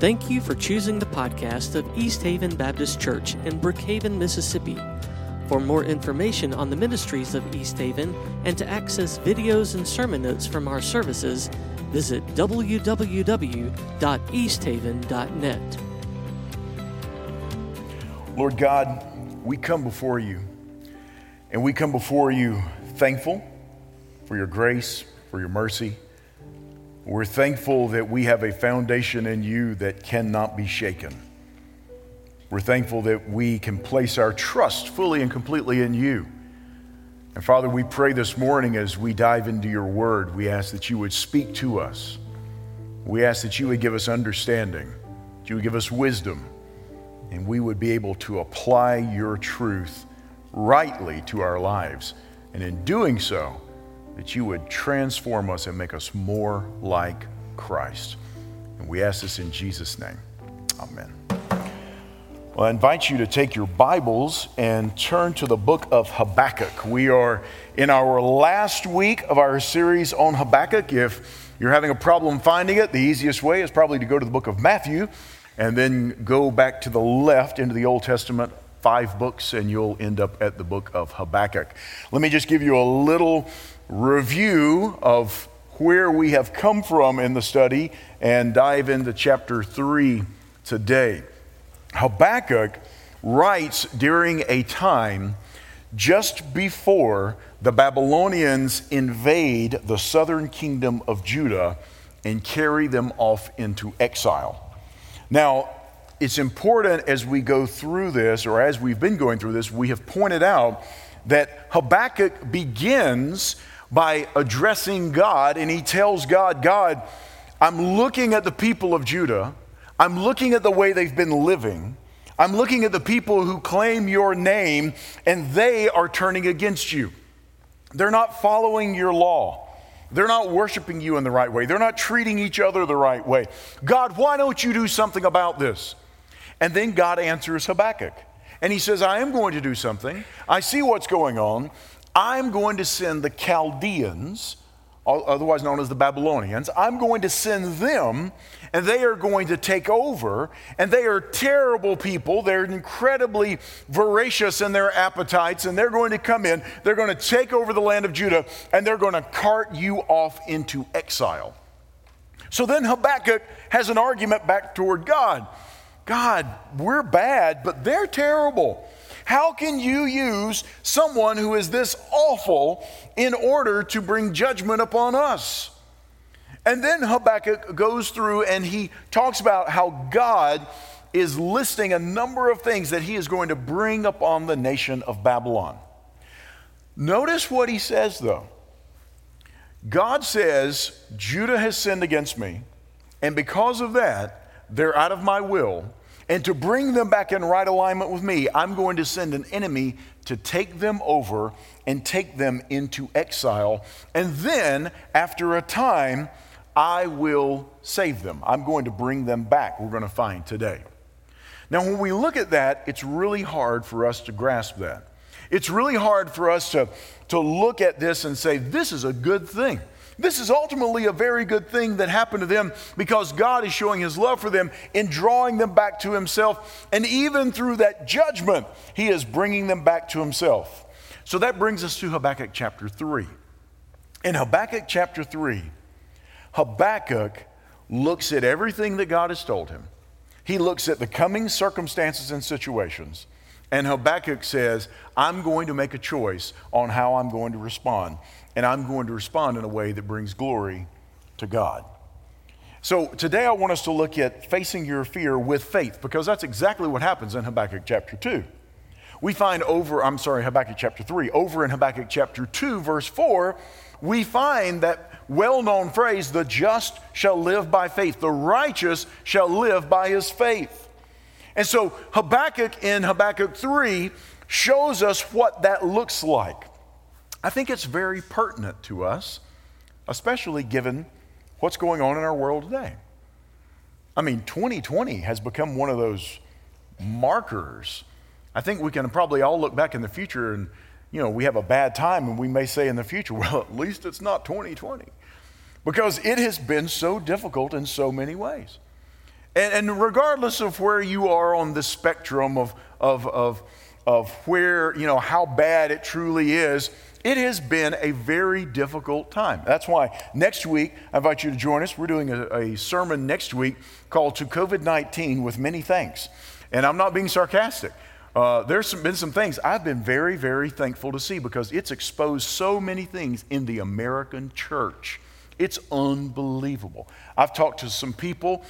Thank you for choosing the podcast of East Haven Baptist Church in Brookhaven, Mississippi. For more information on the ministries of East Haven and to access videos and sermon notes from our services, visit www.easthaven.net. Lord God, we come before you, and we come before you thankful for your grace, for your mercy. We're thankful that we have a foundation in you that cannot be shaken. We're thankful that we can place our trust fully and completely in you. And Father, we pray this morning as we dive into your word, we ask that you would speak to us. We ask that you would give us understanding, that you would give us wisdom, and we would be able to apply your truth rightly to our lives. And in doing so, that you would transform us and make us more like Christ. And we ask this in Jesus' name. Amen. Well, I invite you to take your Bibles and turn to the book of Habakkuk. We are in our last week of our series on Habakkuk. If you're having a problem finding it, the easiest way is probably to go to the book of Matthew and then go back to the left into the Old Testament, five books, and you'll end up at the book of Habakkuk. Let me just give you a little review of where we have come from in the study and dive into chapter 3 today. Habakkuk writes during a time just before the Babylonians invade the southern kingdom of Judah and carry them off into exile. Now, it's important as we go through this, or as we've been going through this, we have pointed out that Habakkuk begins by addressing God, and he tells God, God, I'm looking at the people of Judah, I'm looking at the way they've been living. I'm looking at the people who claim your name and they are turning against you. They're not following your law. They're not worshiping you in the right way. They're not treating each other the right way. God, why don't you do something about this? And then God answers Habakkuk. And he says, I am going to do something. I see what's going on. I'm going to send the Chaldeans, otherwise known as the Babylonians, I'm going to send them, and they are going to take over. And they are terrible people. They're incredibly voracious in their appetites, and they're going to come in, they're going to take over the land of Judah, and they're going to cart you off into exile. So then Habakkuk has an argument back toward God. God, we're bad, but they're terrible. How can you use someone who is this awful in order to bring judgment upon us? And then Habakkuk goes through and he talks about how God is listing a number of things that he is going to bring upon the nation of Babylon. Notice what he says, though. God says, Judah has sinned against me, and because of that, they're out of my will, and to bring them back in right alignment with me, I'm going to send an enemy to take them over and take them into exile. And then, after a time, I will save them. I'm going to bring them back, we're going to find today. Now, when we look at that, it's really hard for us to grasp that. It's really hard for us to, to look at this and say, this is a good thing. This is ultimately a very good thing that happened to them because God is showing his love for them in drawing them back to himself. And even through that judgment, he is bringing them back to himself. So that brings us to Habakkuk chapter 3. In Habakkuk chapter 3, Habakkuk looks at everything that God has told him. He looks at the coming circumstances and situations. And Habakkuk says, I'm going to make a choice on how I'm going to respond and I'm going to respond in a way that brings glory to God. So today I want us to look at facing your fear with faith because that's exactly what happens in Habakkuk chapter 2. We find over, I'm sorry, Habakkuk chapter 3, over in Habakkuk chapter 2, verse 4, we find that well known phrase, the just shall live by faith, the righteous shall live by his faith. And so Habakkuk in Habakkuk 3 shows us what that looks like. I think it's very pertinent to us, especially given what's going on in our world today. I mean, 2020 has become one of those markers. I think we can probably all look back in the future and, you know, we have a bad time and we may say in the future, well, at least it's not 2020. Because it has been so difficult in so many ways. And, and regardless of where you are on the spectrum of, of, of, of where, you know, how bad it truly is, it has been a very difficult time. That's why next week, I invite you to join us. We're doing a, a sermon next week called To COVID 19 with Many Thanks. And I'm not being sarcastic. Uh, there's some, been some things I've been very, very thankful to see because it's exposed so many things in the American church. It's unbelievable. I've talked to some people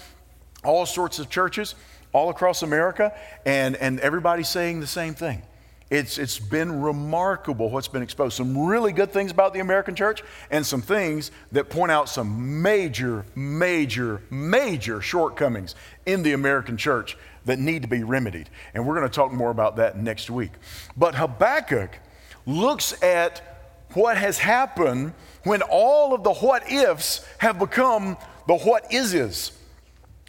all sorts of churches all across America, and, and everybody's saying the same thing. It's, it's been remarkable what's been exposed. Some really good things about the American church, and some things that point out some major, major, major shortcomings in the American church that need to be remedied. And we're going to talk more about that next week. But Habakkuk looks at what has happened when all of the what ifs have become the what is is.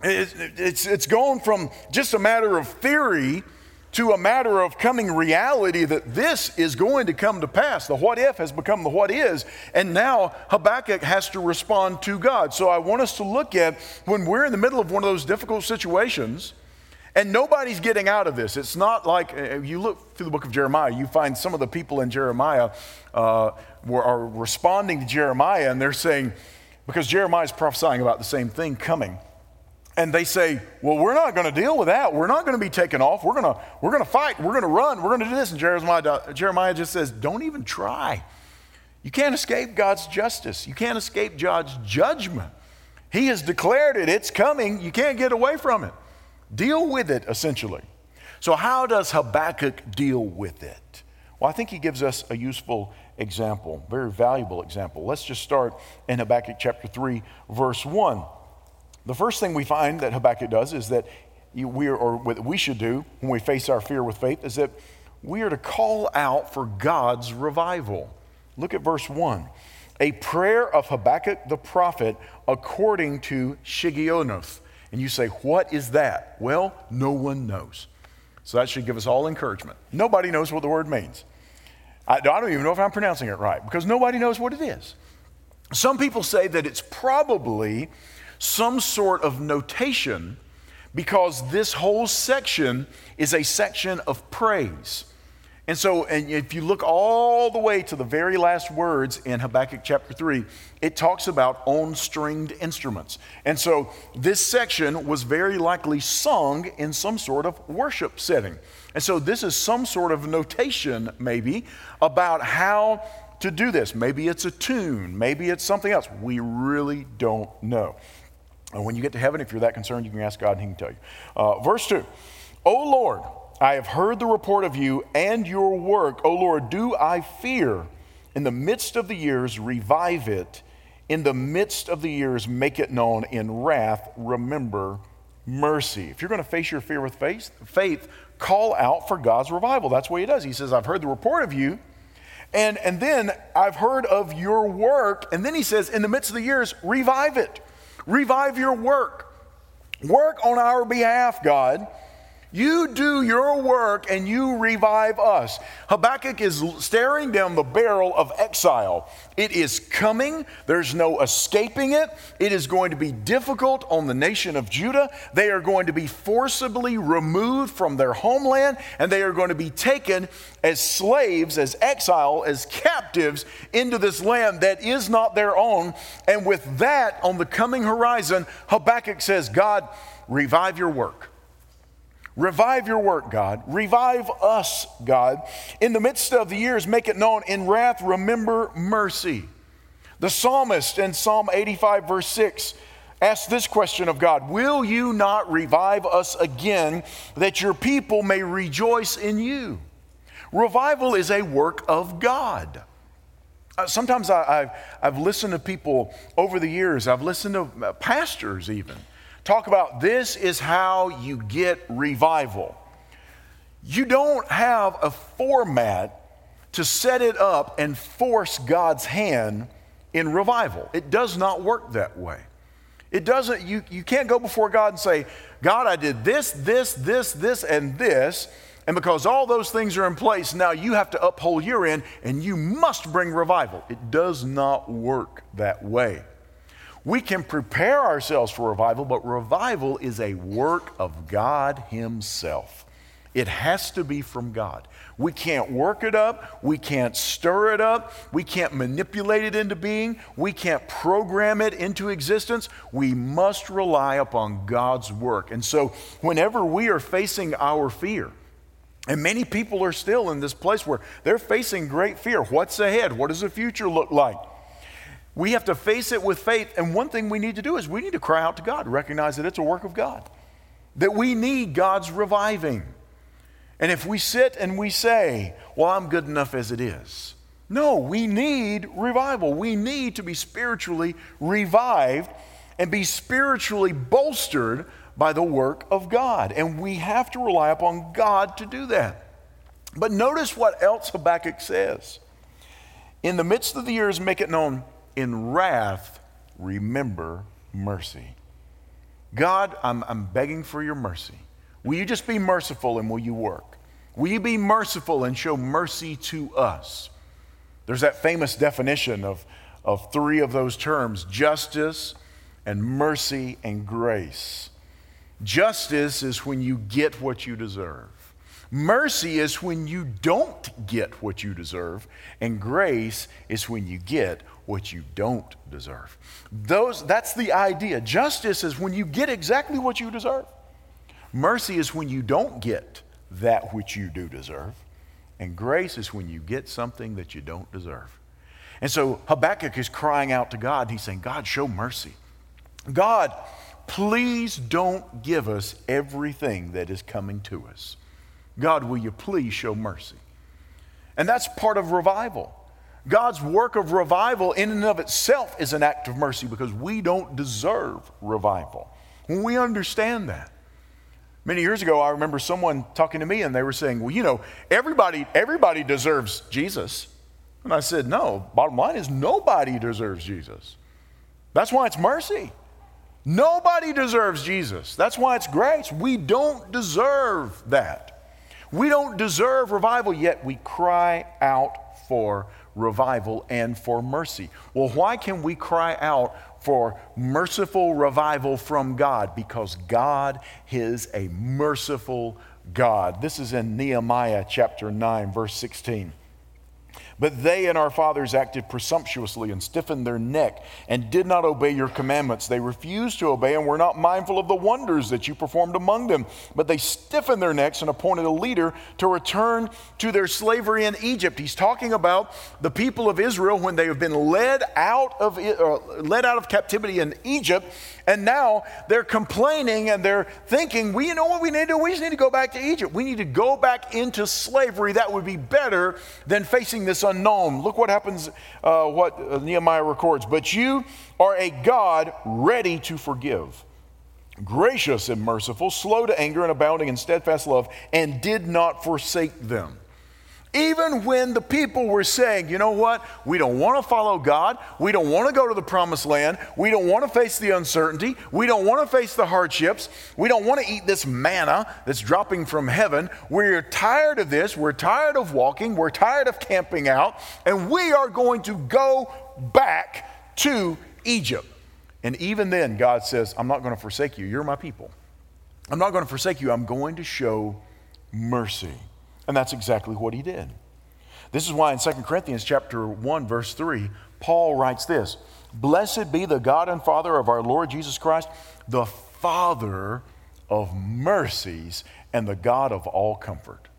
It's, it's gone from just a matter of theory to a matter of coming reality that this is going to come to pass. The what if has become the what is, and now Habakkuk has to respond to God. So I want us to look at when we're in the middle of one of those difficult situations. And nobody's getting out of this. It's not like uh, you look through the book of Jeremiah, you find some of the people in Jeremiah uh, were, are responding to Jeremiah, and they're saying, because Jeremiah is prophesying about the same thing coming and they say, Well, we're not going to deal with that. We're not going to be taken off. We're going to, we're going to fight. We're going to run. We're going to do this. And Jeremiah, Jeremiah just says, Don't even try. You can't escape God's justice, you can't escape God's judgment. He has declared it, it's coming. You can't get away from it. Deal with it, essentially. So, how does Habakkuk deal with it? Well, I think he gives us a useful example, very valuable example. Let's just start in Habakkuk chapter 3, verse 1. The first thing we find that Habakkuk does is that we are, or what we should do when we face our fear with faith is that we are to call out for God's revival. Look at verse 1. A prayer of Habakkuk the prophet according to Shigionoth. And you say, What is that? Well, no one knows. So that should give us all encouragement. Nobody knows what the word means. I, I don't even know if I'm pronouncing it right because nobody knows what it is. Some people say that it's probably some sort of notation because this whole section is a section of praise. And so, and if you look all the way to the very last words in Habakkuk chapter 3, it talks about on stringed instruments. And so, this section was very likely sung in some sort of worship setting. And so, this is some sort of notation, maybe, about how to do this. Maybe it's a tune, maybe it's something else. We really don't know. And when you get to heaven, if you're that concerned, you can ask God and He can tell you. Uh, verse 2 O Lord, I have heard the report of you and your work. O Lord, do I fear? In the midst of the years, revive it. In the midst of the years, make it known. In wrath, remember mercy. If you're going to face your fear with faith, faith, call out for God's revival. That's what he does. He says, I've heard the report of you, and, and then I've heard of your work. And then he says, in the midst of the years, revive it. Revive your work. Work on our behalf, God. You do your work and you revive us. Habakkuk is staring down the barrel of exile. It is coming. There's no escaping it. It is going to be difficult on the nation of Judah. They are going to be forcibly removed from their homeland and they are going to be taken as slaves, as exile, as captives into this land that is not their own. And with that on the coming horizon, Habakkuk says, God, revive your work. Revive your work, God. Revive us, God. In the midst of the years, make it known. In wrath, remember mercy. The psalmist in Psalm 85, verse 6, asks this question of God Will you not revive us again that your people may rejoice in you? Revival is a work of God. Uh, sometimes I, have I've listened to people over the years, I've listened to uh, pastors even talk about this is how you get revival. You don't have a format to set it up and force God's hand in revival. It does not work that way. It doesn't, you, you can't go before God and say, God, I did this, this, this, this, and this. And because all those things are in place, now you have to uphold your end and you must bring revival. It does not work that way. We can prepare ourselves for revival, but revival is a work of God Himself. It has to be from God. We can't work it up. We can't stir it up. We can't manipulate it into being. We can't program it into existence. We must rely upon God's work. And so, whenever we are facing our fear, and many people are still in this place where they're facing great fear. What's ahead? What does the future look like? We have to face it with faith. And one thing we need to do is we need to cry out to God, recognize that it's a work of God, that we need God's reviving. And if we sit and we say, Well, I'm good enough as it is, no, we need revival. We need to be spiritually revived and be spiritually bolstered by the work of God. And we have to rely upon God to do that. But notice what else Habakkuk says. In the midst of the years, make it known in wrath, remember mercy. God, I'm, I'm begging for your mercy. Will you just be merciful and will you work? Will you be merciful and show mercy to us? There's that famous definition of, of three of those terms justice and mercy and grace. Justice is when you get what you deserve. Mercy is when you don't get what you deserve, and grace is when you get what you don't deserve. Those, that's the idea. Justice is when you get exactly what you deserve. Mercy is when you don't get that which you do deserve. And grace is when you get something that you don't deserve. And so Habakkuk is crying out to God. He's saying, God, show mercy. God, please don't give us everything that is coming to us. God, will you please show mercy? And that's part of revival. God's work of revival, in and of itself, is an act of mercy because we don't deserve revival. When we understand that, many years ago, I remember someone talking to me and they were saying, Well, you know, everybody, everybody deserves Jesus. And I said, No, bottom line is nobody deserves Jesus. That's why it's mercy. Nobody deserves Jesus. That's why it's grace. We don't deserve that. We don't deserve revival, yet we cry out for revival and for mercy. Well, why can we cry out for merciful revival from God? Because God is a merciful God. This is in Nehemiah chapter 9, verse 16. But they and our fathers acted presumptuously and stiffened their neck and did not obey your commandments. They refused to obey and were not mindful of the wonders that you performed among them. But they stiffened their necks and appointed a leader to return to their slavery in Egypt. He's talking about the people of Israel when they have been led out of, uh, led out of captivity in Egypt and now they're complaining and they're thinking, we you know what we need to do? We just need to go back to Egypt. We need to go back into slavery. That would be better than facing this unknown. Look what happens, uh, what uh, Nehemiah records. But you are a God ready to forgive, gracious and merciful, slow to anger and abounding in steadfast love, and did not forsake them. Even when the people were saying, you know what, we don't want to follow God, we don't want to go to the promised land, we don't want to face the uncertainty, we don't want to face the hardships, we don't want to eat this manna that's dropping from heaven. We're tired of this, we're tired of walking, we're tired of camping out, and we are going to go back to Egypt. And even then, God says, I'm not going to forsake you. You're my people. I'm not going to forsake you. I'm going to show mercy. And that's exactly what he did. This is why in 2 Corinthians chapter 1 verse 3, Paul writes this, "Blessed be the God and Father of our Lord Jesus Christ, the Father of mercies and the God of all comfort."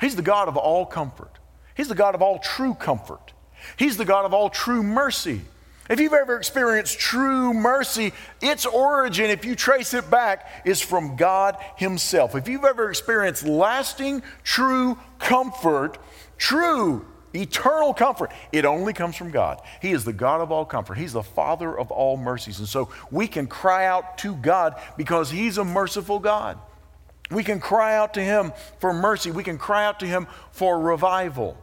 He's the God of all comfort. He's the God of all true comfort. He's the God of all true mercy. If you've ever experienced true mercy, its origin, if you trace it back, is from God Himself. If you've ever experienced lasting, true comfort, true eternal comfort. It only comes from God. He is the God of all comfort. He's the Father of all mercies. And so we can cry out to God because He's a merciful God. We can cry out to Him for mercy. We can cry out to Him for revival.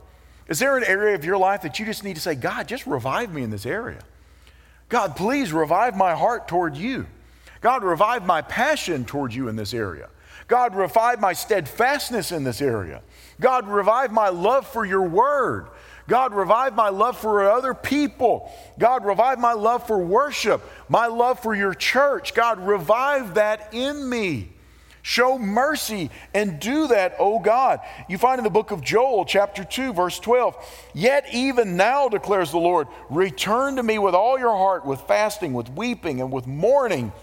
Is there an area of your life that you just need to say, God, just revive me in this area? God, please revive my heart toward you. God, revive my passion toward you in this area. God, revive my steadfastness in this area. God, revive my love for your word. God, revive my love for other people. God, revive my love for worship, my love for your church. God, revive that in me. Show mercy and do that, O God. You find in the book of Joel, chapter 2, verse 12, Yet even now, declares the Lord, return to me with all your heart, with fasting, with weeping, and with mourning.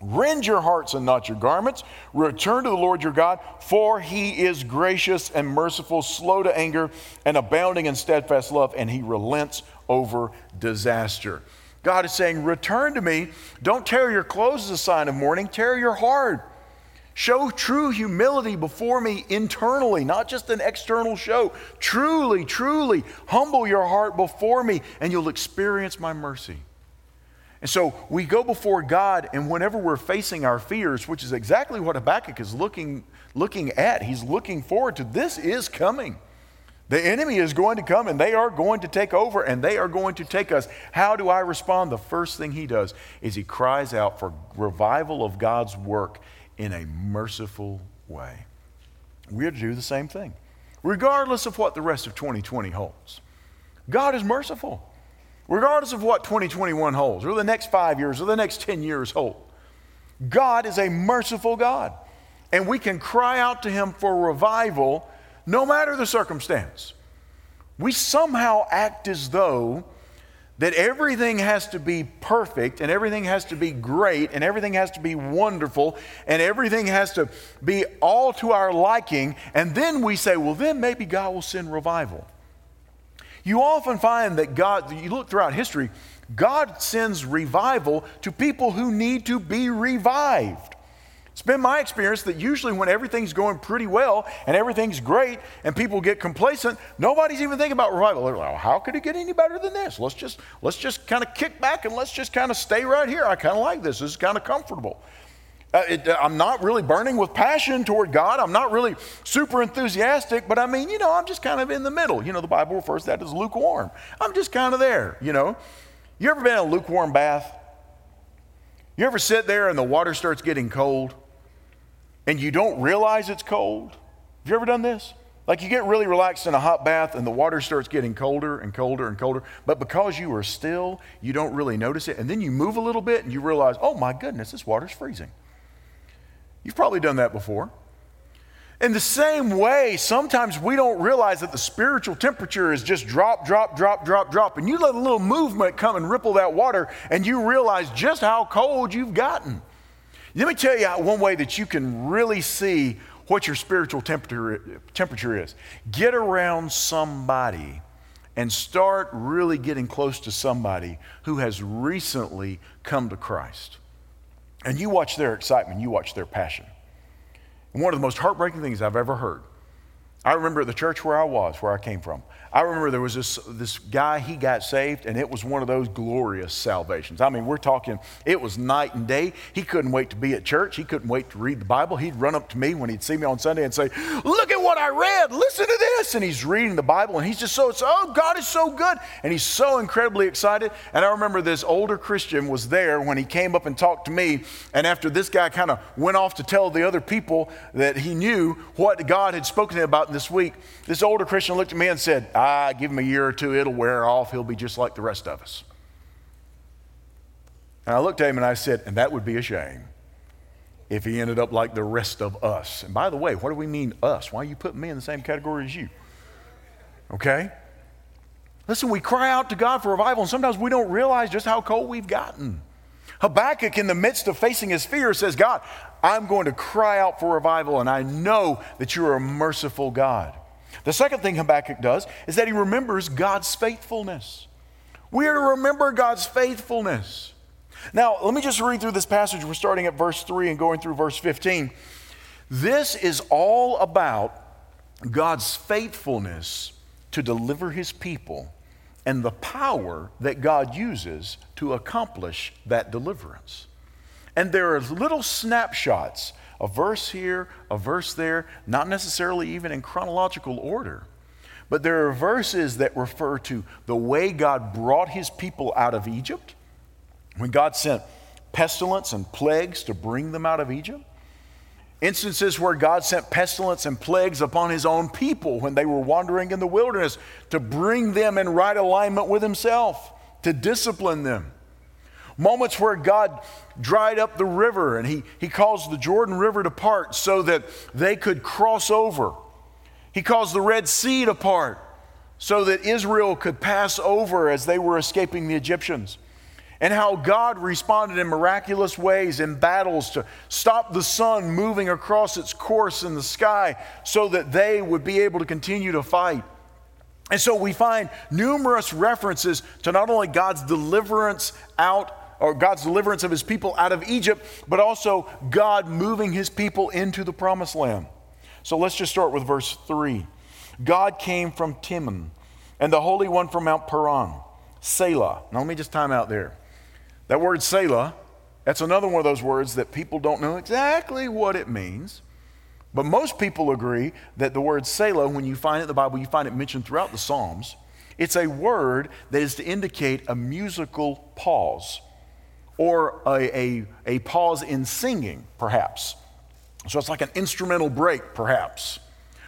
Rend your hearts and not your garments. Return to the Lord your God, for he is gracious and merciful, slow to anger, and abounding in steadfast love, and he relents over disaster. God is saying, Return to me. Don't tear your clothes as a sign of mourning, tear your heart. Show true humility before me internally, not just an external show. Truly, truly humble your heart before me, and you'll experience my mercy. And so we go before God, and whenever we're facing our fears, which is exactly what Habakkuk is looking, looking at, he's looking forward to this is coming. The enemy is going to come and they are going to take over and they are going to take us. How do I respond? The first thing he does is he cries out for revival of God's work in a merciful way. We are to do the same thing, regardless of what the rest of 2020 holds. God is merciful, regardless of what 2021 holds, or the next five years, or the next 10 years hold. God is a merciful God, and we can cry out to Him for revival no matter the circumstance. We somehow act as though that everything has to be perfect and everything has to be great and everything has to be wonderful and everything has to be all to our liking. And then we say, well, then maybe God will send revival. You often find that God, you look throughout history, God sends revival to people who need to be revived. It's been my experience that usually when everything's going pretty well and everything's great and people get complacent, nobody's even thinking about revival. They're like, well, how could it get any better than this? Let's just let's just kind of kick back and let's just kind of stay right here. I kind of like this. This is kind of comfortable. Uh, it, uh, I'm not really burning with passion toward God. I'm not really super enthusiastic, but I mean, you know, I'm just kind of in the middle. You know, the Bible refers to that as lukewarm. I'm just kind of there, you know. You ever been in a lukewarm bath? You ever sit there and the water starts getting cold? And you don't realize it's cold. Have you ever done this? Like you get really relaxed in a hot bath and the water starts getting colder and colder and colder, but because you are still, you don't really notice it. And then you move a little bit and you realize, oh my goodness, this water's freezing. You've probably done that before. In the same way, sometimes we don't realize that the spiritual temperature is just drop, drop, drop, drop, drop. And you let a little movement come and ripple that water, and you realize just how cold you've gotten. Let me tell you one way that you can really see what your spiritual temperature, temperature is. Get around somebody and start really getting close to somebody who has recently come to Christ. And you watch their excitement, you watch their passion. One of the most heartbreaking things I've ever heard. I remember the church where I was, where I came from. I remember there was this, this guy, he got saved, and it was one of those glorious salvations. I mean, we're talking, it was night and day. He couldn't wait to be at church. He couldn't wait to read the Bible. He'd run up to me when he'd see me on Sunday and say, Look what I read. Listen to this. And he's reading the Bible, and he's just so, oh, God is so good. And he's so incredibly excited. And I remember this older Christian was there when he came up and talked to me. And after this guy kind of went off to tell the other people that he knew what God had spoken to him about this week, this older Christian looked at me and said, ah, give him a year or two, it'll wear off. He'll be just like the rest of us. And I looked at him and I said, and that would be a shame if he ended up like the rest of us. And by the way, what do we mean us? Why are you putting me in the same category as you? Okay? Listen, we cry out to God for revival, and sometimes we don't realize just how cold we've gotten. Habakkuk, in the midst of facing his fear, says, God, I'm going to cry out for revival, and I know that you are a merciful God. The second thing Habakkuk does is that he remembers God's faithfulness. We are to remember God's faithfulness. Now, let me just read through this passage. We're starting at verse 3 and going through verse 15. This is all about God's faithfulness to deliver his people and the power that God uses to accomplish that deliverance. And there are little snapshots a verse here, a verse there, not necessarily even in chronological order. But there are verses that refer to the way God brought his people out of Egypt, when God sent pestilence and plagues to bring them out of Egypt. Instances where God sent pestilence and plagues upon his own people when they were wandering in the wilderness to bring them in right alignment with himself, to discipline them. Moments where God dried up the river and he, he caused the Jordan River to part so that they could cross over. He caused the Red Sea to part so that Israel could pass over as they were escaping the Egyptians and how God responded in miraculous ways in battles to stop the sun moving across its course in the sky so that they would be able to continue to fight. And so we find numerous references to not only God's deliverance out or God's deliverance of his people out of Egypt, but also God moving his people into the promised land. So let's just start with verse 3. God came from Teman, and the Holy One from Mount Paran, Selah. Now let me just time out there. That word Selah, that's another one of those words that people don't know exactly what it means. But most people agree that the word Selah, when you find it in the Bible, you find it mentioned throughout the Psalms. It's a word that is to indicate a musical pause or a, a, a pause in singing, perhaps. So it's like an instrumental break, perhaps.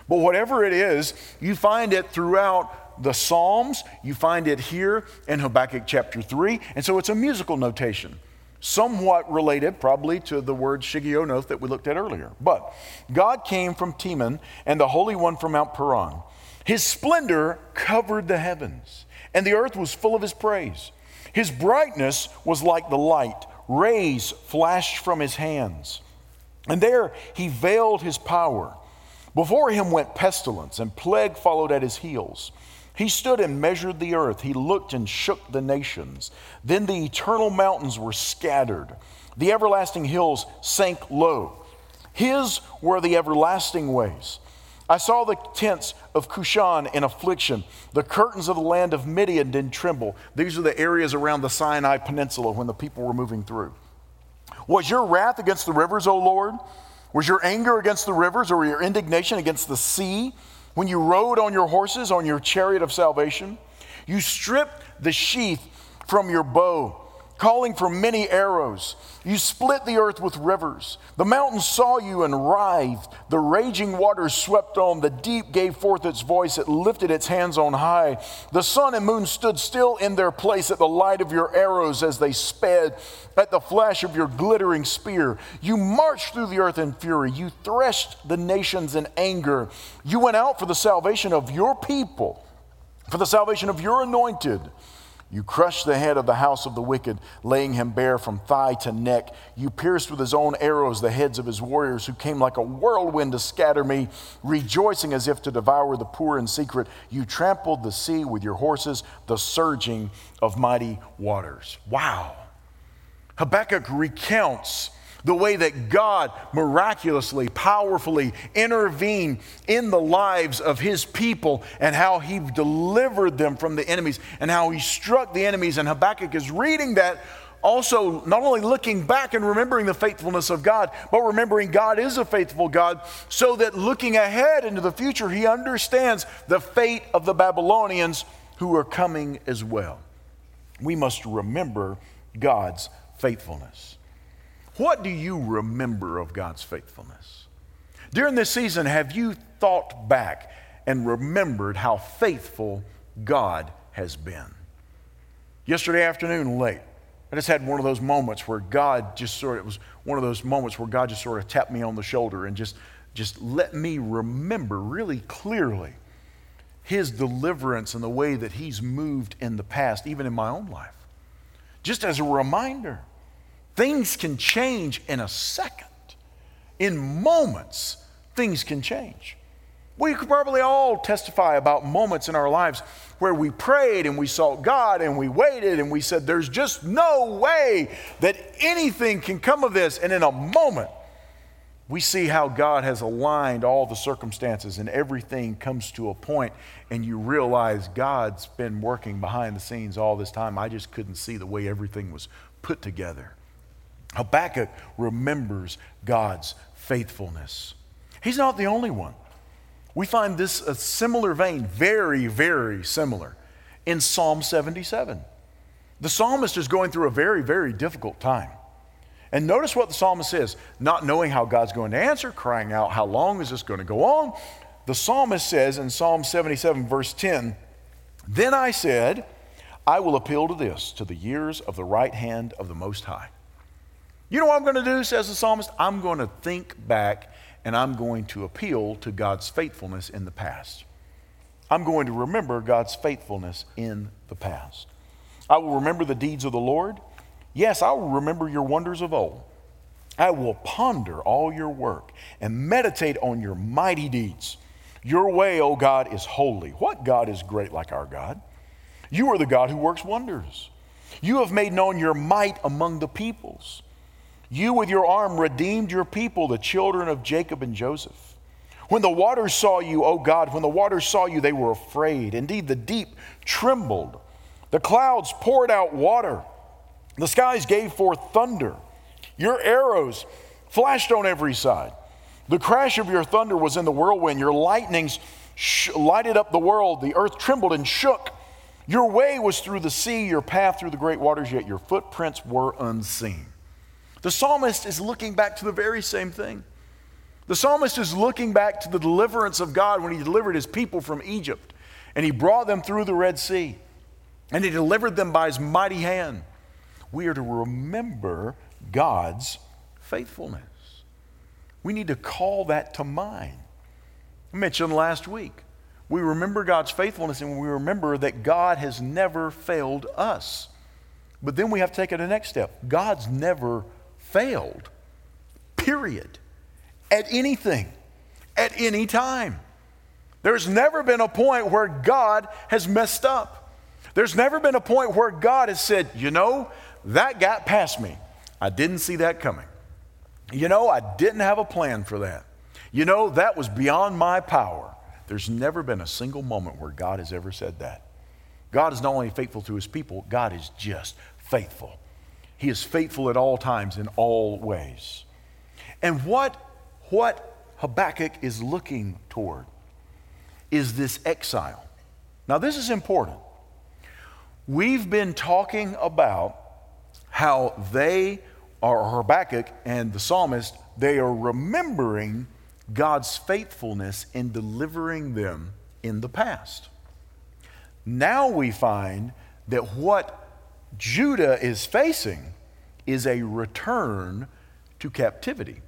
But whatever it is, you find it throughout the Psalms. You find it here in Habakkuk chapter 3. And so it's a musical notation, somewhat related probably to the word Shigionoth that we looked at earlier. But God came from Teman and the Holy One from Mount Paran. His splendor covered the heavens, and the earth was full of his praise. His brightness was like the light, rays flashed from his hands. And there he veiled his power. Before him went pestilence, and plague followed at his heels. He stood and measured the earth. He looked and shook the nations. Then the eternal mountains were scattered. The everlasting hills sank low. His were the everlasting ways. I saw the tents of Cushan in affliction. The curtains of the land of Midian did tremble. These are the areas around the Sinai Peninsula when the people were moving through. Was your wrath against the rivers, O Lord? Was your anger against the rivers or your indignation against the sea? When you rode on your horses, on your chariot of salvation, you stripped the sheath from your bow, calling for many arrows. You split the earth with rivers. The mountains saw you and writhed. The raging waters swept on. The deep gave forth its voice. It lifted its hands on high. The sun and moon stood still in their place at the light of your arrows as they sped at the flash of your glittering spear. You marched through the earth in fury. You threshed the nations in anger. You went out for the salvation of your people, for the salvation of your anointed. You crushed the head of the house of the wicked, laying him bare from thigh to neck. You pierced with his own arrows the heads of his warriors, who came like a whirlwind to scatter me, rejoicing as if to devour the poor in secret. You trampled the sea with your horses, the surging of mighty waters. Wow. Habakkuk recounts the way that God miraculously, powerfully intervened in the lives of his people and how he delivered them from the enemies and how he struck the enemies. And Habakkuk is reading that also not only looking back and remembering the faithfulness of God, but remembering God is a faithful God, so that looking ahead into the future, he understands the fate of the Babylonians who are coming as well. We must remember God's faithfulness. What do you remember of God's faithfulness? During this season, have you thought back and remembered how faithful God has been? Yesterday afternoon, late, I just had one of those moments where God just sort of, it was one of those moments where God just sort of tapped me on the shoulder and just, just let me remember really clearly his deliverance and the way that he's moved in the past, even in my own life. Just as a reminder, things can change in a second. In moments, things can change. We could probably all testify about moments in our lives where we prayed and we sought God and we waited and we said, There's just no way that anything can come of this. And in a moment, we see how God has aligned all the circumstances and everything comes to a point, and you realize God's been working behind the scenes all this time. I just couldn't see the way everything was put together. Habakkuk remembers God's faithfulness. He's not the only one. We find this a similar vein, very, very similar, in Psalm 77. The psalmist is going through a very, very difficult time. And notice what the psalmist says not knowing how God's going to answer, crying out, How long is this going to go on? The psalmist says in Psalm 77, verse 10, Then I said, I will appeal to this, to the years of the right hand of the Most High. You know what I'm going to do, says the psalmist? I'm going to think back and I'm going to appeal to God's faithfulness in the past. I'm going to remember God's faithfulness in the past. I will remember the deeds of the Lord. Yes, I will remember your wonders of old. I will ponder all your work and meditate on your mighty deeds. Your way, O God, is holy. What God is great like our God? You are the God who works wonders. You have made known your might among the peoples. You, with your arm, redeemed your people, the children of Jacob and Joseph. When the waters saw you, O God, when the waters saw you, they were afraid. Indeed, the deep trembled. The clouds poured out water. The skies gave forth thunder. Your arrows flashed on every side. The crash of your thunder was in the whirlwind. Your lightnings sh- lighted up the world. The earth trembled and shook. Your way was through the sea, your path through the great waters, yet your footprints were unseen. The psalmist is looking back to the very same thing. The psalmist is looking back to the deliverance of God when he delivered his people from Egypt and he brought them through the Red Sea and he delivered them by his mighty hand. We are to remember God's faithfulness. We need to call that to mind. I mentioned last week, we remember God's faithfulness and we remember that God has never failed us. But then we have to take it the next step. God's never failed, period, at anything, at any time. There's never been a point where God has messed up. There's never been a point where God has said, you know, that got past me. I didn't see that coming. You know, I didn't have a plan for that. You know, that was beyond my power. There's never been a single moment where God has ever said that. God is not only faithful to his people, God is just faithful. He is faithful at all times in all ways. And what, what Habakkuk is looking toward is this exile. Now, this is important. We've been talking about how they are, Habakkuk and the psalmist, they are remembering God's faithfulness in delivering them in the past. Now we find that what Judah is facing is a return to captivity.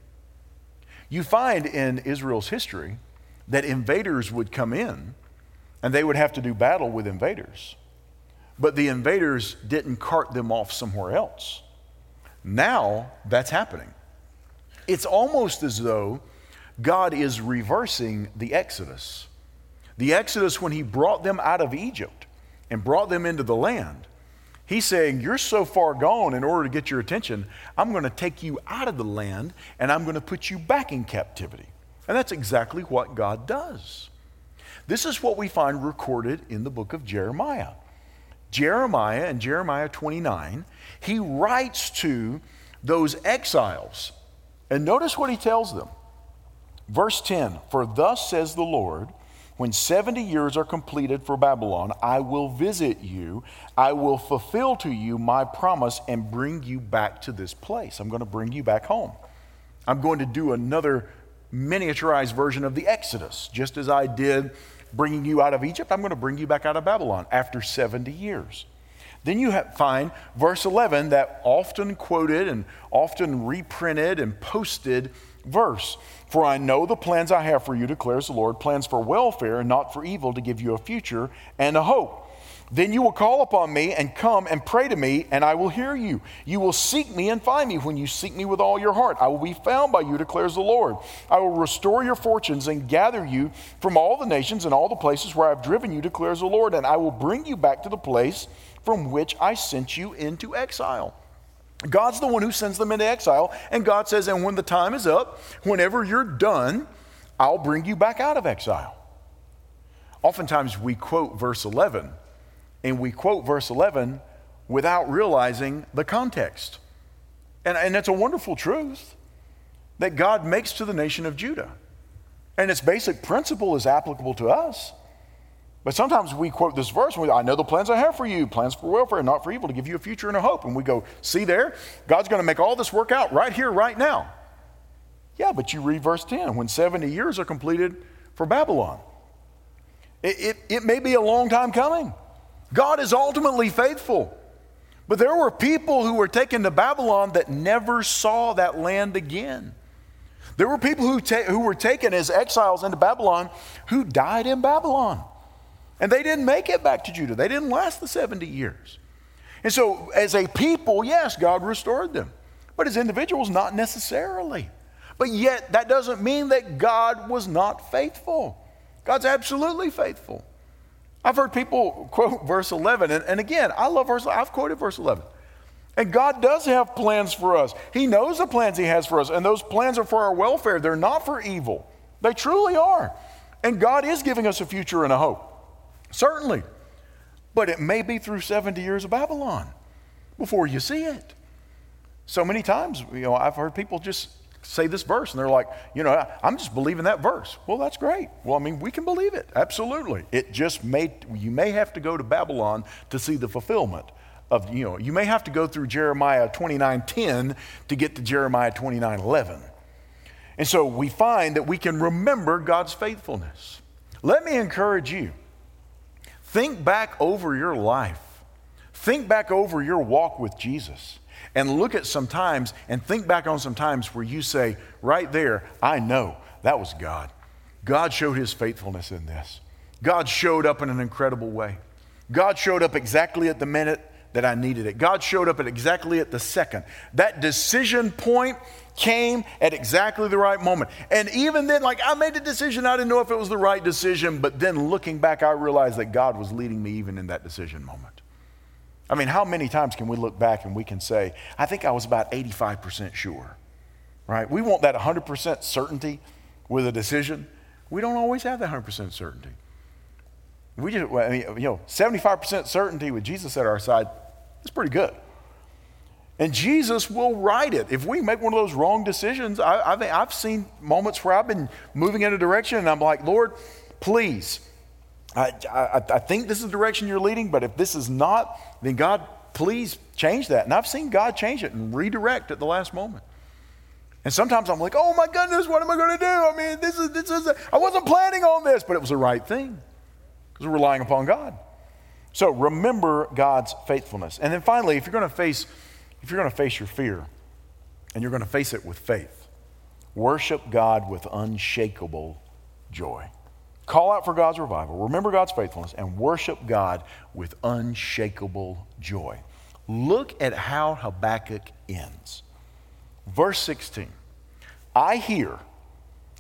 You find in Israel's history that invaders would come in and they would have to do battle with invaders. But the invaders didn't cart them off somewhere else. Now that's happening. It's almost as though God is reversing the Exodus. The Exodus, when He brought them out of Egypt and brought them into the land, He's saying, You're so far gone in order to get your attention, I'm going to take you out of the land and I'm going to put you back in captivity. And that's exactly what God does. This is what we find recorded in the book of Jeremiah. Jeremiah and Jeremiah 29, he writes to those exiles. And notice what he tells them. Verse 10 For thus says the Lord, when 70 years are completed for Babylon, I will visit you. I will fulfill to you my promise and bring you back to this place. I'm going to bring you back home. I'm going to do another miniaturized version of the Exodus, just as I did bringing you out of Egypt. I'm going to bring you back out of Babylon after 70 years. Then you find verse 11, that often quoted and often reprinted and posted verse. For I know the plans I have for you, declares the Lord, plans for welfare and not for evil, to give you a future and a hope. Then you will call upon me and come and pray to me, and I will hear you. You will seek me and find me when you seek me with all your heart. I will be found by you, declares the Lord. I will restore your fortunes and gather you from all the nations and all the places where I've driven you, declares the Lord, and I will bring you back to the place from which I sent you into exile. God's the one who sends them into exile. And God says, and when the time is up, whenever you're done, I'll bring you back out of exile. Oftentimes we quote verse 11, and we quote verse 11 without realizing the context. And, and it's a wonderful truth that God makes to the nation of Judah. And its basic principle is applicable to us. But sometimes we quote this verse and we, I know the plans I have for you, plans for welfare, not for evil, to give you a future and a hope. And we go, see there, God's going to make all this work out right here, right now. Yeah, but you read verse 10 when 70 years are completed for Babylon. It, it, it may be a long time coming. God is ultimately faithful. But there were people who were taken to Babylon that never saw that land again. There were people who, ta- who were taken as exiles into Babylon who died in Babylon. And they didn't make it back to Judah. They didn't last the 70 years. And so, as a people, yes, God restored them. But as individuals, not necessarily. But yet, that doesn't mean that God was not faithful. God's absolutely faithful. I've heard people quote verse 11, and, and again, I love verse, I've quoted verse 11. And God does have plans for us. He knows the plans He has for us, and those plans are for our welfare. They're not for evil, they truly are. And God is giving us a future and a hope. Certainly. But it may be through 70 years of Babylon before you see it. So many times, you know, I've heard people just say this verse and they're like, you know, I'm just believing that verse. Well, that's great. Well, I mean, we can believe it. Absolutely. It just may, you may have to go to Babylon to see the fulfillment of, you know, you may have to go through Jeremiah 29:10 to get to Jeremiah 29:11. And so we find that we can remember God's faithfulness. Let me encourage you Think back over your life. Think back over your walk with Jesus and look at some times and think back on some times where you say, right there, I know that was God. God showed his faithfulness in this. God showed up in an incredible way. God showed up exactly at the minute that I needed it. God showed up at exactly at the second. That decision point came at exactly the right moment. And even then, like I made a decision, I didn't know if it was the right decision, but then looking back, I realized that God was leading me even in that decision moment. I mean, how many times can we look back and we can say, I think I was about 85% sure, right? We want that 100% certainty with a decision. We don't always have that 100% certainty. We just, I mean, you know, 75% certainty with Jesus at our side, is pretty good. And Jesus will right it. If we make one of those wrong decisions, I, I I've seen moments where I've been moving in a direction and I'm like, Lord, please, I, I, I think this is the direction you're leading, but if this is not, then God, please change that. And I've seen God change it and redirect at the last moment. And sometimes I'm like, oh my goodness, what am I going to do? I mean, this is, this is, a, I wasn't planning on this, but it was the right thing because we're relying upon God. So remember God's faithfulness. And then finally, if you're going to face if you're going to face your fear and you're going to face it with faith, worship God with unshakable joy. Call out for God's revival, remember God's faithfulness, and worship God with unshakable joy. Look at how Habakkuk ends. Verse 16 I hear,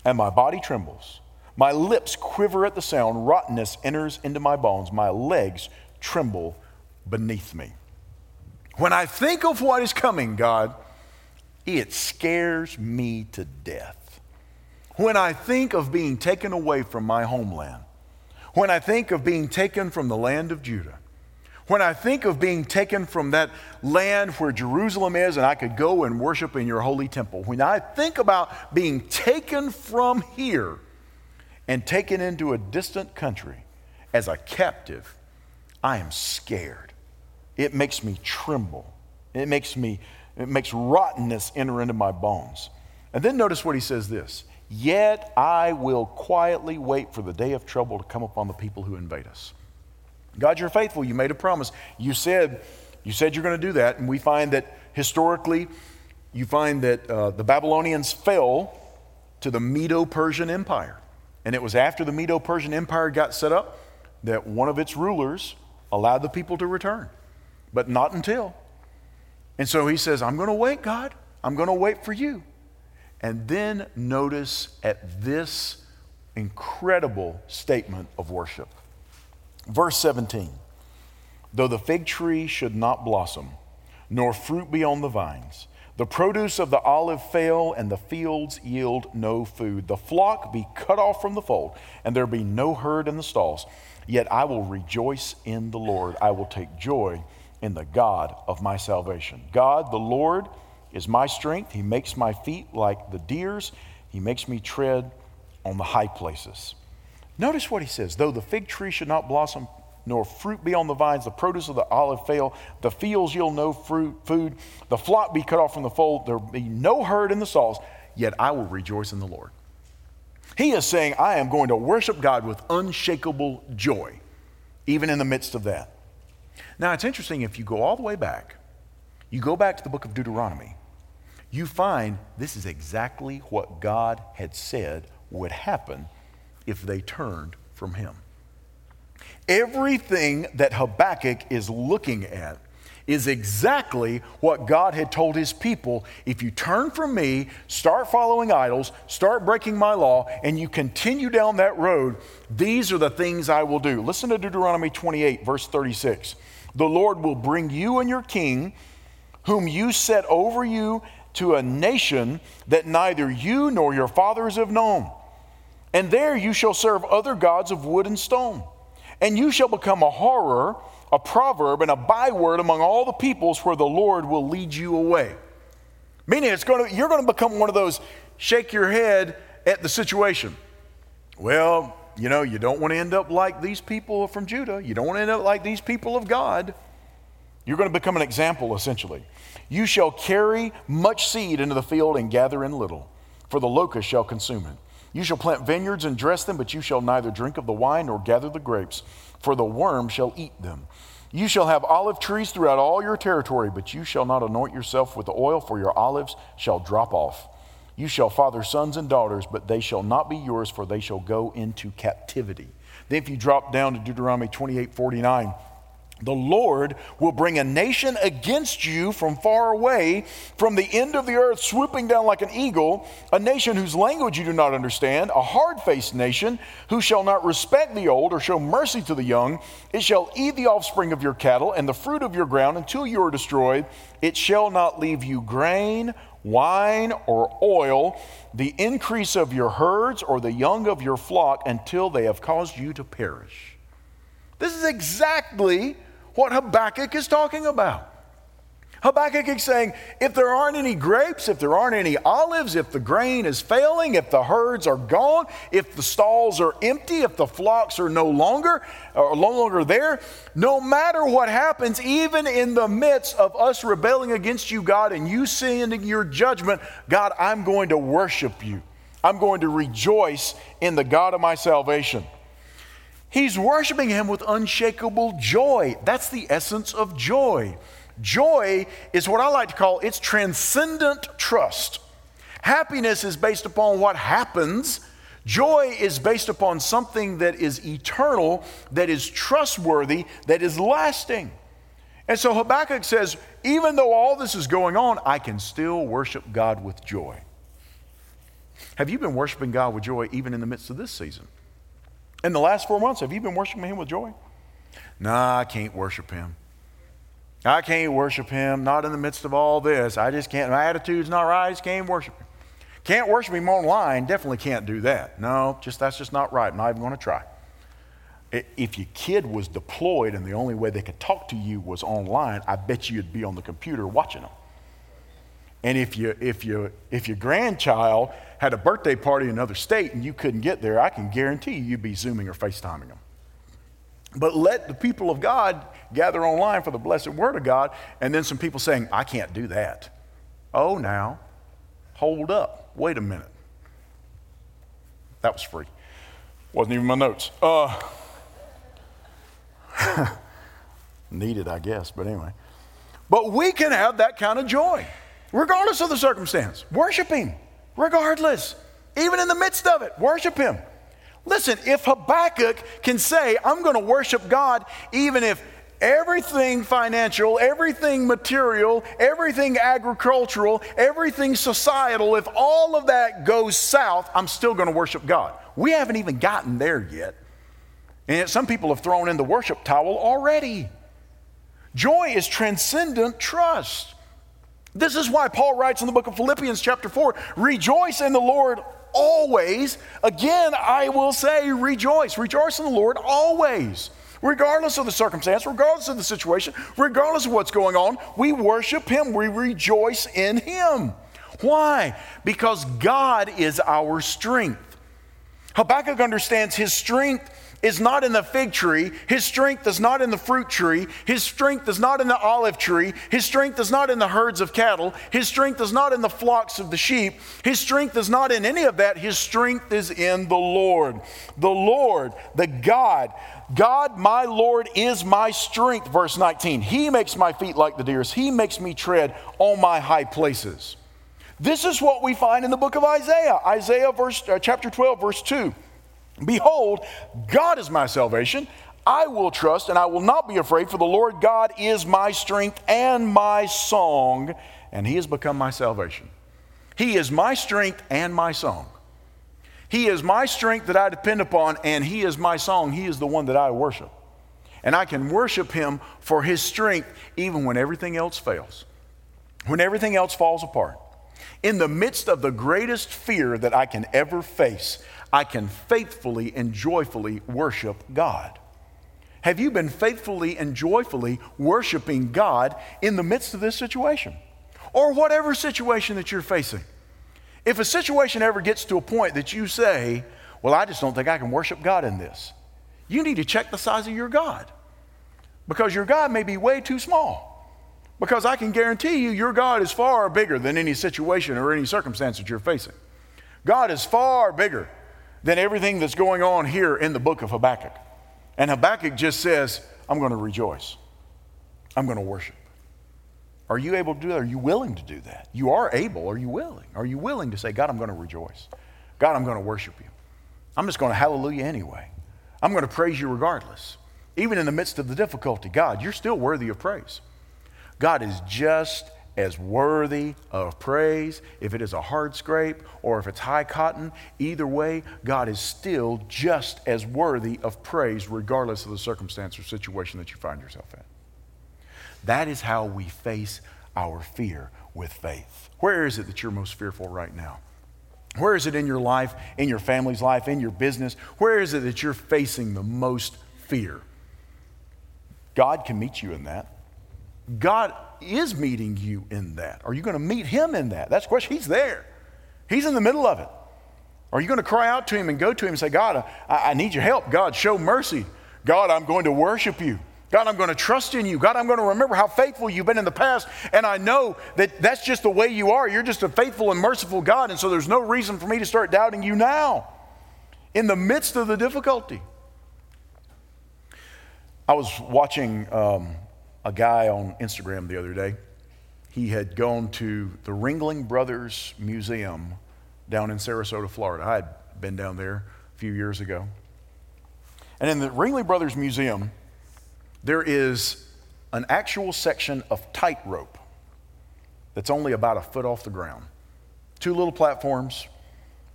and my body trembles. My lips quiver at the sound. Rottenness enters into my bones. My legs tremble beneath me. When I think of what is coming, God, it scares me to death. When I think of being taken away from my homeland, when I think of being taken from the land of Judah, when I think of being taken from that land where Jerusalem is and I could go and worship in your holy temple, when I think about being taken from here and taken into a distant country as a captive, I am scared it makes me tremble. It makes me, it makes rottenness enter into my bones. And then notice what he says this Yet I will quietly wait for the day of trouble to come upon the people who invade us. God, you're faithful. You made a promise. You said, you said you're going to do that. And we find that historically, you find that uh, the Babylonians fell to the Medo Persian Empire. And it was after the Medo Persian Empire got set up that one of its rulers allowed the people to return but not until. And so he says, I'm going to wait, God. I'm going to wait for you. And then notice at this incredible statement of worship. Verse 17 Though the fig tree should not blossom, nor fruit be on the vines, the produce of the olive fail, and the fields yield no food, the flock be cut off from the fold, and there be no herd in the stalls, yet I will rejoice in the Lord. I will take joy in the God of my salvation. God, the Lord, is my strength. He makes my feet like the deer's, He makes me tread on the high places. Notice what he says though the fig tree should not blossom, nor fruit be on the vines, the produce of the olive fail, the fields yield no fruit, food, the flock be cut off from the fold, there be no herd in the stalls, yet I will rejoice in the Lord. He is saying, I am going to worship God with unshakable joy, even in the midst of that. Now, it's interesting if you go all the way back, you go back to the book of Deuteronomy, you find this is exactly what God had said would happen if they turned from Him. Everything that Habakkuk is looking at is exactly what God had told his people. If you turn from me, start following idols, start breaking my law, and you continue down that road, these are the things I will do. Listen to Deuteronomy 28, verse 36. The Lord will bring you and your king, whom you set over you, to a nation that neither you nor your fathers have known. And there you shall serve other gods of wood and stone. And you shall become a horror, a proverb, and a byword among all the peoples where the Lord will lead you away. Meaning it's going to, you're going to become one of those shake your head at the situation. Well, you know, you don't want to end up like these people from Judah. You don't want to end up like these people of God. You're going to become an example, essentially. You shall carry much seed into the field and gather in little, for the locust shall consume it. You shall plant vineyards and dress them, but you shall neither drink of the wine nor gather the grapes, for the worm shall eat them. You shall have olive trees throughout all your territory, but you shall not anoint yourself with the oil, for your olives shall drop off. You shall father sons and daughters, but they shall not be yours, for they shall go into captivity. Then, if you drop down to Deuteronomy 28 49, the Lord will bring a nation against you from far away, from the end of the earth, swooping down like an eagle, a nation whose language you do not understand, a hard faced nation who shall not respect the old or show mercy to the young. It shall eat the offspring of your cattle and the fruit of your ground until you are destroyed. It shall not leave you grain, wine, or oil, the increase of your herds, or the young of your flock until they have caused you to perish. This is exactly what Habakkuk is talking about. Habakkuk is saying, if there aren't any grapes, if there aren't any olives, if the grain is failing, if the herds are gone, if the stalls are empty, if the flocks are no longer or no longer there, no matter what happens, even in the midst of us rebelling against you, God, and you sending your judgment, God, I'm going to worship you. I'm going to rejoice in the God of my salvation. He's worshiping him with unshakable joy. That's the essence of joy. Joy is what I like to call it's transcendent trust. Happiness is based upon what happens. Joy is based upon something that is eternal, that is trustworthy, that is lasting. And so Habakkuk says, even though all this is going on, I can still worship God with joy. Have you been worshiping God with joy even in the midst of this season? In the last four months, have you been worshiping Him with joy? Nah, I can't worship Him. I can't worship Him, not in the midst of all this. I just can't. My attitude's not right. I just can't worship Him. Can't worship Him online. Definitely can't do that. No, just that's just not right. I'm not even going to try. If your kid was deployed and the only way they could talk to you was online, I bet you'd be on the computer watching them. And if, you, if, you, if your grandchild had a birthday party in another state and you couldn't get there, I can guarantee you you'd be Zooming or FaceTiming them. But let the people of God gather online for the blessed word of God, and then some people saying, I can't do that. Oh, now, hold up. Wait a minute. That was free. Wasn't even my notes. Uh, needed, I guess, but anyway. But we can have that kind of joy regardless of the circumstance. Worship Him, regardless. Even in the midst of it, worship Him. Listen, if Habakkuk can say, I'm going to worship God, even if everything financial, everything material, everything agricultural, everything societal, if all of that goes south, I'm still going to worship God. We haven't even gotten there yet. And yet some people have thrown in the worship towel already. Joy is transcendent trust. This is why Paul writes in the book of Philippians, chapter 4 Rejoice in the Lord always. Again, I will say, rejoice. Rejoice in the Lord always. Regardless of the circumstance, regardless of the situation, regardless of what's going on, we worship Him. We rejoice in Him. Why? Because God is our strength. Habakkuk understands his strength is not in the fig tree. His strength is not in the fruit tree. His strength is not in the olive tree. His strength is not in the herds of cattle. His strength is not in the flocks of the sheep. His strength is not in any of that. His strength is in the Lord. The Lord, the God. God, my Lord, is my strength. Verse 19. He makes my feet like the deer's, He makes me tread on my high places. This is what we find in the book of Isaiah. Isaiah verse, uh, chapter 12, verse 2. Behold, God is my salvation. I will trust and I will not be afraid, for the Lord God is my strength and my song, and He has become my salvation. He is my strength and my song. He is my strength that I depend upon, and He is my song. He is the one that I worship. And I can worship Him for His strength even when everything else fails, when everything else falls apart. In the midst of the greatest fear that I can ever face, I can faithfully and joyfully worship God. Have you been faithfully and joyfully worshiping God in the midst of this situation? Or whatever situation that you're facing. If a situation ever gets to a point that you say, Well, I just don't think I can worship God in this, you need to check the size of your God. Because your God may be way too small. Because I can guarantee you, your God is far bigger than any situation or any circumstance that you're facing. God is far bigger than everything that's going on here in the book of Habakkuk. And Habakkuk just says, I'm going to rejoice. I'm going to worship. Are you able to do that? Are you willing to do that? You are able. Are you willing? Are you willing to say, God, I'm going to rejoice? God, I'm going to worship you. I'm just going to hallelujah anyway. I'm going to praise you regardless. Even in the midst of the difficulty, God, you're still worthy of praise. God is just as worthy of praise. If it is a hard scrape or if it's high cotton, either way, God is still just as worthy of praise, regardless of the circumstance or situation that you find yourself in. That is how we face our fear with faith. Where is it that you're most fearful right now? Where is it in your life, in your family's life, in your business? Where is it that you're facing the most fear? God can meet you in that. God is meeting you in that? Are you going to meet him in that? That's the question. He's there, he's in the middle of it. Are you going to cry out to him and go to him and say, God, I, I need your help. God, show mercy. God, I'm going to worship you. God, I'm going to trust in you. God, I'm going to remember how faithful you've been in the past. And I know that that's just the way you are. You're just a faithful and merciful God. And so there's no reason for me to start doubting you now in the midst of the difficulty. I was watching um, a guy on Instagram the other day. He had gone to the Ringling Brothers Museum down in Sarasota, Florida. I had been down there a few years ago. And in the Ringling Brothers Museum, there is an actual section of tightrope that's only about a foot off the ground. Two little platforms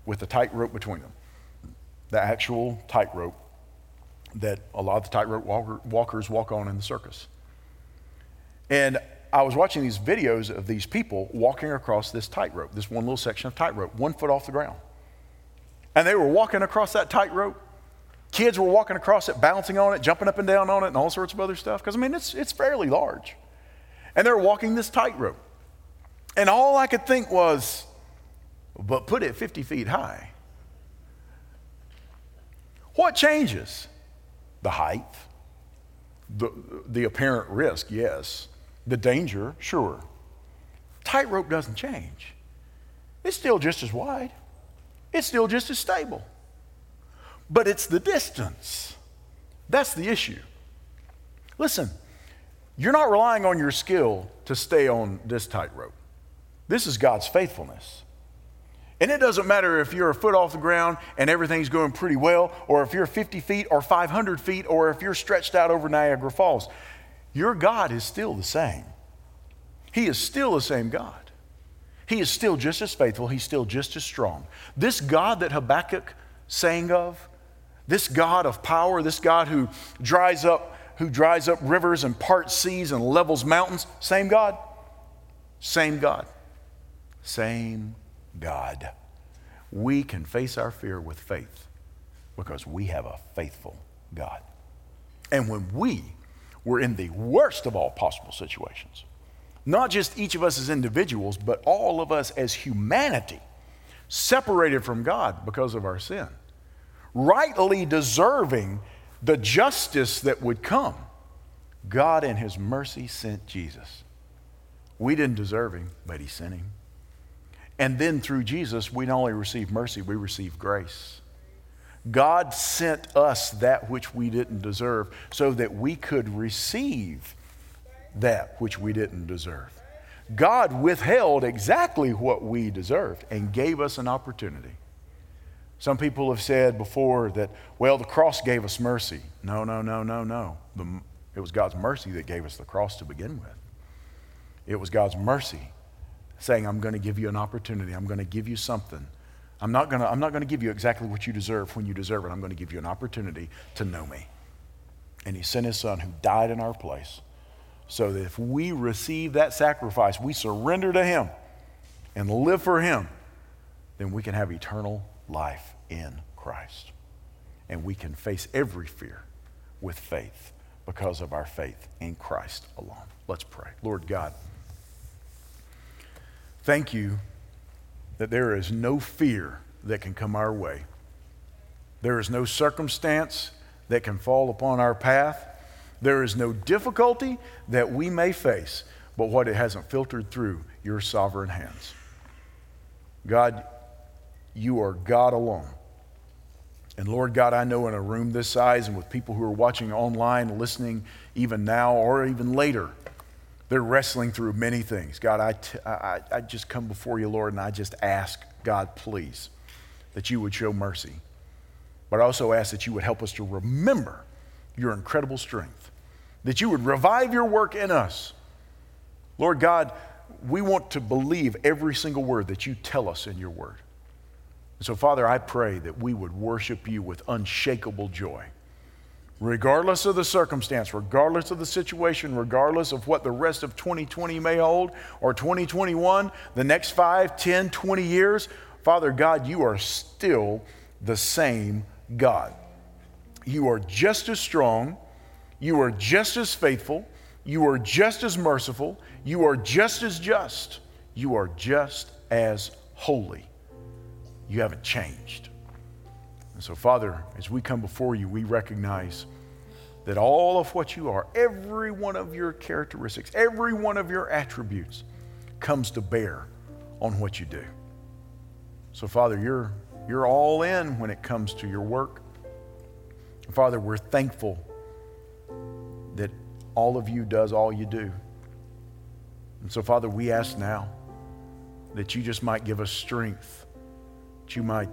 with a tightrope between them. The actual tightrope that a lot of the tightrope walker, walkers walk on in the circus. And I was watching these videos of these people walking across this tightrope, this one little section of tightrope, one foot off the ground. And they were walking across that tightrope. Kids were walking across it, bouncing on it, jumping up and down on it, and all sorts of other stuff. Because, I mean, it's, it's fairly large. And they're walking this tightrope. And all I could think was, but put it 50 feet high. What changes? The height, the, the apparent risk, yes. The danger, sure. Tightrope doesn't change. It's still just as wide, it's still just as stable. But it's the distance. That's the issue. Listen, you're not relying on your skill to stay on this tightrope. This is God's faithfulness. And it doesn't matter if you're a foot off the ground and everything's going pretty well, or if you're 50 feet or 500 feet, or if you're stretched out over Niagara Falls. Your God is still the same. He is still the same God. He is still just as faithful. He's still just as strong. This God that Habakkuk sang of, this God of power, this God who dries up, who dries up rivers and parts seas and levels mountains, same God. Same God. Same God. We can face our fear with faith because we have a faithful God. And when we were in the worst of all possible situations, not just each of us as individuals, but all of us as humanity, separated from God because of our sin, rightly deserving the justice that would come, God in His mercy sent Jesus. We didn't deserve Him, but He sent Him. And then through Jesus, we not only receive mercy, we receive grace. God sent us that which we didn't deserve so that we could receive that which we didn't deserve. God withheld exactly what we deserved and gave us an opportunity. Some people have said before that, well, the cross gave us mercy. No, no, no, no, no. The, it was God's mercy that gave us the cross to begin with. It was God's mercy saying, I'm going to give you an opportunity. I'm going to give you something. I'm not going to, I'm not going to give you exactly what you deserve when you deserve it. I'm going to give you an opportunity to know me. And He sent His Son who died in our place so that if we receive that sacrifice, we surrender to Him and live for Him, then we can have eternal life in Christ. And we can face every fear with faith because of our faith in Christ alone. Let's pray. Lord God, thank you that there is no fear that can come our way. There is no circumstance that can fall upon our path. There is no difficulty that we may face, but what it hasn't filtered through your sovereign hands. God, you are God alone. And Lord God, I know in a room this size and with people who are watching online, listening even now or even later, they're wrestling through many things. God, I, t- I, I just come before you, Lord, and I just ask, God, please, that you would show mercy. But I also ask that you would help us to remember your incredible strength, that you would revive your work in us. Lord God, we want to believe every single word that you tell us in your word. And so, Father, I pray that we would worship you with unshakable joy. Regardless of the circumstance, regardless of the situation, regardless of what the rest of 2020 may hold or 2021, the next 5, 10, 20 years, Father God, you are still the same God. You are just as strong, you are just as faithful, you are just as merciful, you are just as just, you are just as holy. You haven't changed. And so, Father, as we come before you, we recognize that all of what you are, every one of your characteristics, every one of your attributes comes to bear on what you do. So, Father, you're, you're all in when it comes to your work. Father, we're thankful that all of you does all you do. And so, Father, we ask now that you just might give us strength, that you might,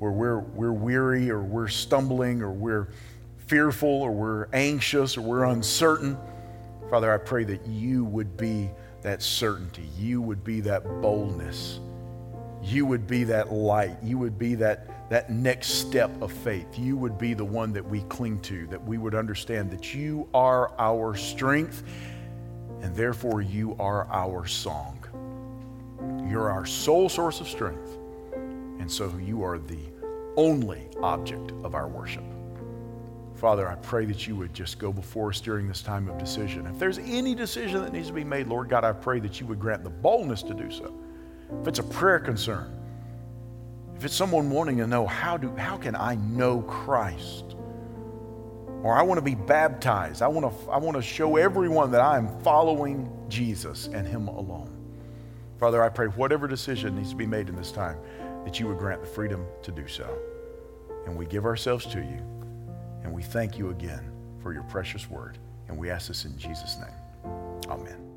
where we're, we're weary or we're stumbling or we're fearful or we're anxious or we're uncertain, Father, I pray that you would be that certainty. You would be that boldness. You would be that light. You would be that, that next step of faith. You would be the one that we cling to, that we would understand that you are our strength and therefore you are our song. You're our sole source of strength. And so you are the only object of our worship. Father, I pray that you would just go before us during this time of decision. If there's any decision that needs to be made, Lord God, I pray that you would grant the boldness to do so. If it's a prayer concern, if it's someone wanting to know how do how can I know Christ? Or I want to be baptized. I want to I want to show everyone that I am following Jesus and him alone. Father, I pray whatever decision needs to be made in this time that you would grant the freedom to do so. And we give ourselves to you. And we thank you again for your precious word. And we ask this in Jesus' name. Amen.